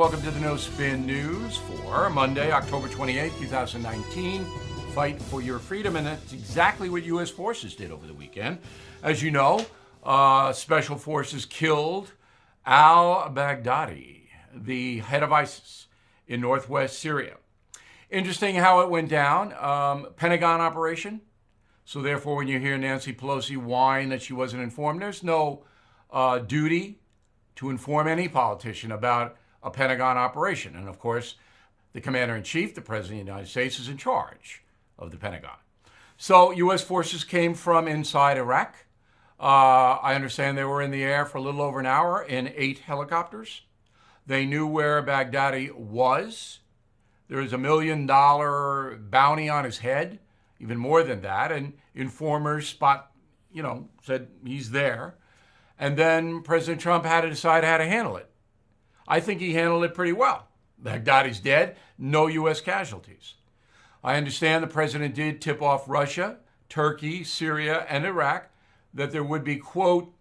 Welcome to the No Spin News for Monday, October 28, 2019. Fight for your freedom, and that's exactly what U.S. forces did over the weekend. As you know, uh, special forces killed al Baghdadi, the head of ISIS in northwest Syria. Interesting how it went down. Um, Pentagon operation. So, therefore, when you hear Nancy Pelosi whine that she wasn't informed, there's no uh, duty to inform any politician about a Pentagon operation. And of course, the commander in chief, the president of the United States, is in charge of the Pentagon. So, U.S. forces came from inside Iraq. Uh, I understand they were in the air for a little over an hour in eight helicopters. They knew where Baghdadi was. There was a million dollar bounty on his head, even more than that. And informers spot, you know, said he's there. And then President Trump had to decide how to handle it. I think he handled it pretty well. Baghdadi's dead, no U.S. casualties. I understand the president did tip off Russia, Turkey, Syria, and Iraq that there would be, quote,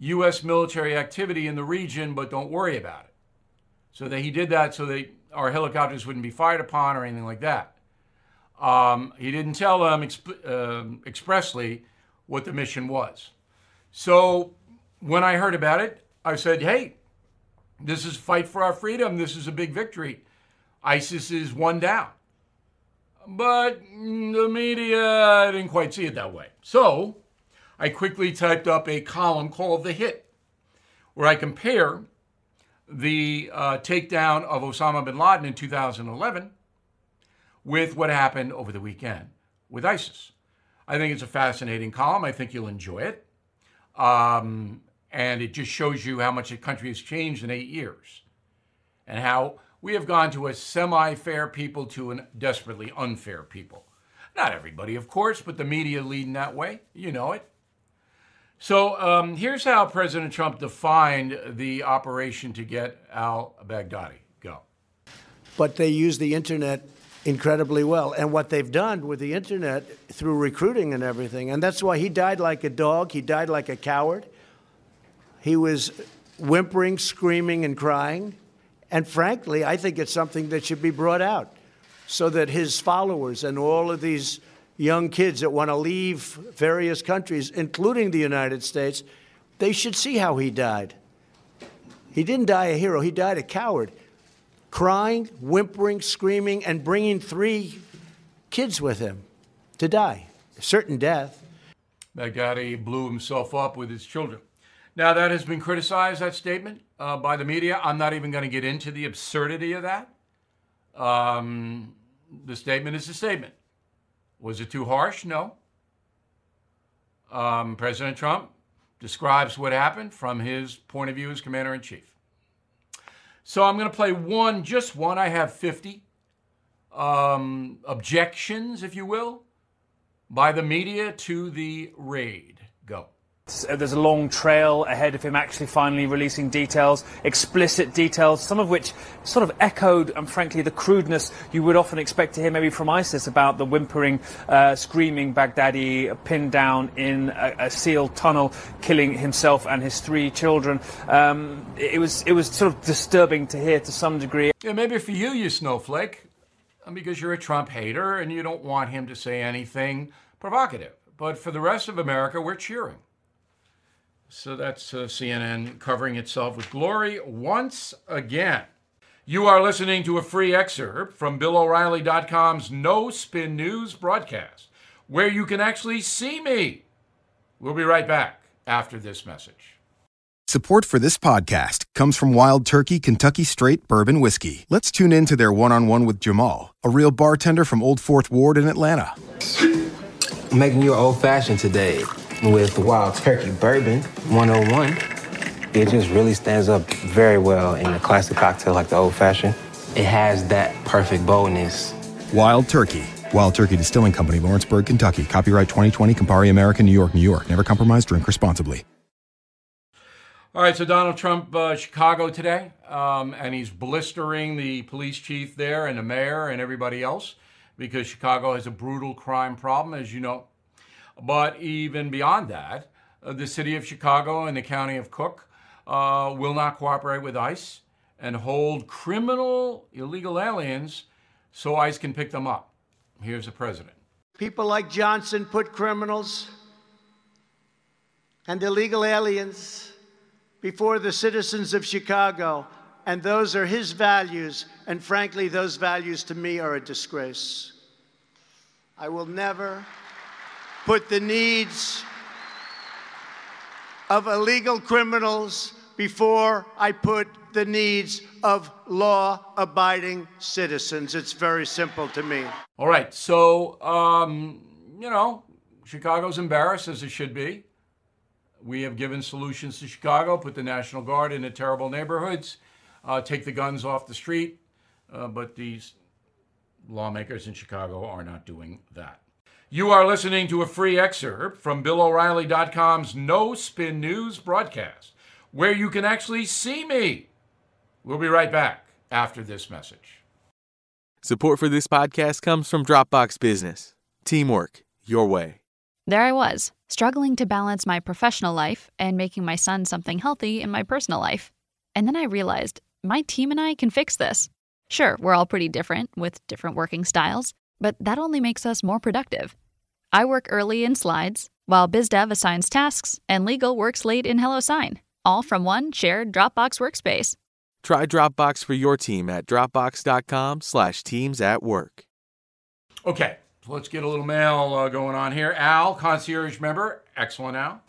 U.S. military activity in the region, but don't worry about it. So that he did that so that our helicopters wouldn't be fired upon or anything like that. Um, he didn't tell them exp- uh, expressly what the mission was. So when I heard about it, I said, hey, this is fight for our freedom. This is a big victory. ISIS is one down. But the media didn't quite see it that way. So I quickly typed up a column called The Hit, where I compare the uh, takedown of Osama bin Laden in 2011 with what happened over the weekend with ISIS. I think it's a fascinating column. I think you'll enjoy it. Um, and it just shows you how much the country has changed in eight years and how we have gone to a semi fair people to a desperately unfair people. Not everybody, of course, but the media leading that way. You know it. So um, here's how President Trump defined the operation to get al Baghdadi. Go. But they use the internet incredibly well. And what they've done with the internet through recruiting and everything, and that's why he died like a dog, he died like a coward. He was whimpering, screaming, and crying. And frankly, I think it's something that should be brought out so that his followers and all of these young kids that want to leave various countries, including the United States, they should see how he died. He didn't die a hero, he died a coward, crying, whimpering, screaming, and bringing three kids with him to die. Certain death. Baghdadi blew himself up with his children. Now, that has been criticized, that statement, uh, by the media. I'm not even going to get into the absurdity of that. Um, the statement is a statement. Was it too harsh? No. Um, President Trump describes what happened from his point of view as commander in chief. So I'm going to play one, just one. I have 50 um, objections, if you will, by the media to the raid. Go. There's a long trail ahead of him actually finally releasing details, explicit details, some of which sort of echoed, and frankly, the crudeness you would often expect to hear maybe from ISIS about the whimpering, uh, screaming Baghdadi pinned down in a, a, sealed tunnel, killing himself and his three children. Um, it was it was sort of disturbing to hear to some degree. Yeah, maybe for you, you snowflake, because you're a Trump hater and you don't want him to say anything provocative. But for the rest of America, we're cheering. So that's uh, CNN covering itself with glory once again. You are listening to a free excerpt from BillO'Reilly.com's No Spin News broadcast, where you can actually see me. We'll be right back after this message. Support for this podcast comes from Wild Turkey Kentucky Straight Bourbon Whiskey. Let's tune in to their one on one with Jamal, a real bartender from Old Fourth Ward in Atlanta. making you old fashioned today with Wild Turkey Bourbon 101. It just really stands up very well in a classic cocktail like the old fashioned. It has that perfect boldness. Wild Turkey. Wild Turkey Distilling Company, Lawrenceburg, Kentucky. Copyright 2020, Campari American, New York, New York. Never compromise, drink responsibly. All right, so Donald Trump, uh, Chicago today, um, and he's blistering the police chief there and the mayor and everybody else because Chicago has a brutal crime problem, as you know. But even beyond that, uh, the city of Chicago and the county of Cook uh, will not cooperate with ICE and hold criminal illegal aliens so ICE can pick them up. Here's the president. People like Johnson put criminals and illegal aliens before the citizens of Chicago, and those are his values, and frankly, those values to me are a disgrace. I will never put the needs of illegal criminals before I put the needs of law abiding citizens. It's very simple to me. All right. So, um, you know, Chicago's embarrassed as it should be. We have given solutions to Chicago, put the National Guard into terrible neighborhoods, uh, take the guns off the street, uh, but these lawmakers in Chicago are not doing that. You are listening to a free excerpt from BillO'Reilly.com's No Spin News broadcast, where you can actually see me. We'll be right back after this message. Support for this podcast comes from Dropbox Business. Teamwork, your way. There I was, struggling to balance my professional life and making my son something healthy in my personal life. And then I realized my team and I can fix this. Sure, we're all pretty different with different working styles, but that only makes us more productive. I work early in slides, while BizDev assigns tasks, and legal works late in HelloSign, all from one shared Dropbox workspace. Try Dropbox for your team at dropbox.com slash teams at work. Okay, so let's get a little mail uh, going on here. Al, concierge member, excellent Al.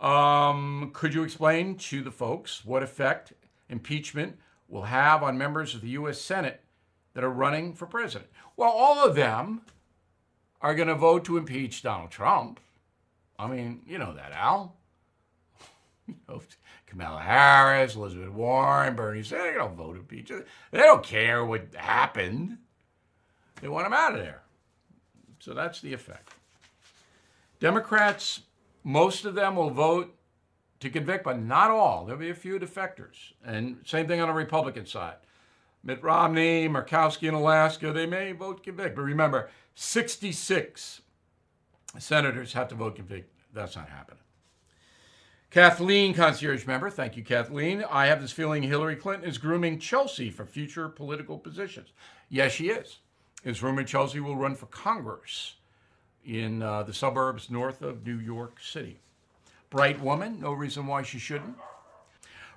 Um, could you explain to the folks what effect impeachment will have on members of the U.S. Senate that are running for president? Well, all of them are going to vote to impeach Donald Trump. I mean, you know that, Al. you know, Kamala Harris, Elizabeth Warren, Bernie Sanders, they don't vote to impeach. They don't care what happened. They want him out of there. So that's the effect. Democrats, most of them will vote to convict, but not all. There'll be a few defectors. And same thing on the Republican side. Mitt Romney, Murkowski in Alaska, they may vote convict. But remember, 66 senators have to vote convict. That's not happening. Kathleen, concierge member, thank you, Kathleen. I have this feeling Hillary Clinton is grooming Chelsea for future political positions. Yes, she is. It's rumored Chelsea will run for Congress in uh, the suburbs north of New York City. Bright woman, no reason why she shouldn't.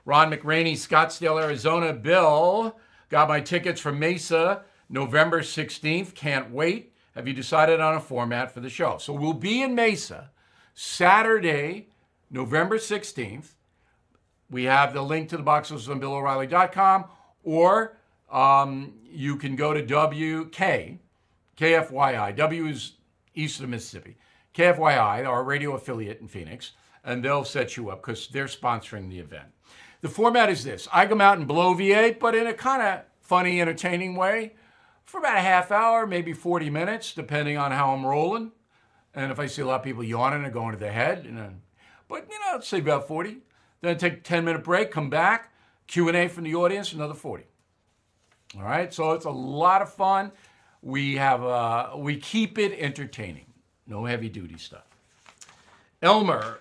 Ron McRaney, Scottsdale, Arizona. Bill, got my tickets for Mesa November 16th. Can't wait. Have you decided on a format for the show? So we'll be in Mesa Saturday, November 16th. We have the link to the box office on BillO'Reilly.com, or um, you can go to WK, KFYI. W is east of Mississippi. KFYI, our radio affiliate in Phoenix, and they'll set you up because they're sponsoring the event. The format is this I come out and bloviate, but in a kind of funny, entertaining way for about a half hour, maybe 40 minutes, depending on how I'm rolling. And if I see a lot of people yawning and going to the head, you know, but you know, let's say about 40. Then take a 10 minute break, come back, Q&A from the audience, another 40. All right, so it's a lot of fun. We have uh, we keep it entertaining, no heavy duty stuff. Elmer,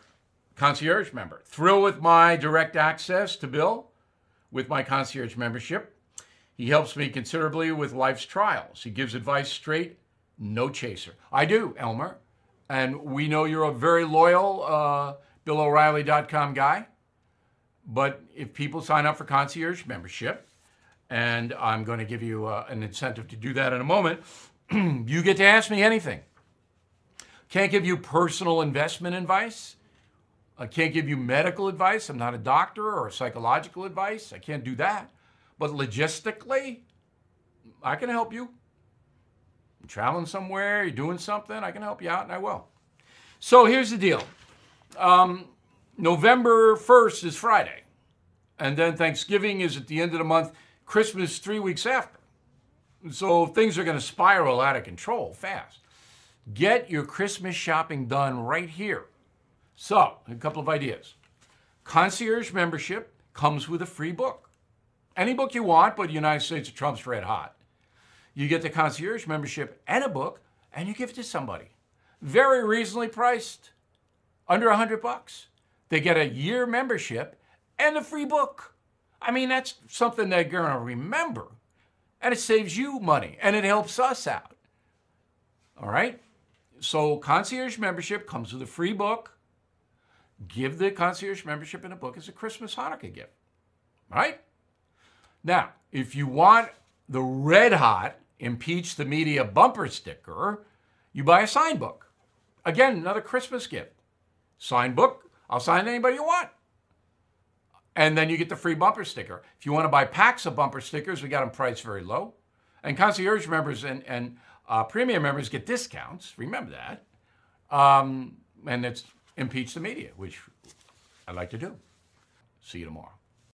concierge member, thrilled with my direct access to Bill with my concierge membership. He helps me considerably with life's trials. He gives advice straight, no chaser. I do, Elmer, and we know you're a very loyal uh, BillO'Reilly.com guy. But if people sign up for concierge membership, and I'm going to give you uh, an incentive to do that in a moment. you get to ask me anything. Can't give you personal investment advice. I can't give you medical advice. I'm not a doctor or psychological advice. I can't do that. But logistically, I can help you. You're traveling somewhere, you're doing something, I can help you out, and I will. So here's the deal um, November 1st is Friday, and then Thanksgiving is at the end of the month. Christmas three weeks after. So things are going to spiral out of control fast. Get your Christmas shopping done right here. So, a couple of ideas. Concierge membership comes with a free book. Any book you want, but the United States of Trump's red hot. You get the concierge membership and a book, and you give it to somebody. Very reasonably priced, under a hundred bucks. They get a year membership and a free book. I mean, that's something they're going to remember. And it saves you money and it helps us out. All right? So, concierge membership comes with a free book. Give the concierge membership in a book as a Christmas Hanukkah gift. Right? Now, if you want the red hot impeach the media bumper sticker, you buy a sign book. Again, another Christmas gift. Sign book, I'll sign anybody you want. And then you get the free bumper sticker. If you want to buy packs of bumper stickers, we got them priced very low. And concierge members and, and uh, premium members get discounts. Remember that. Um, and it's impeach the media, which I'd like to do. See you tomorrow.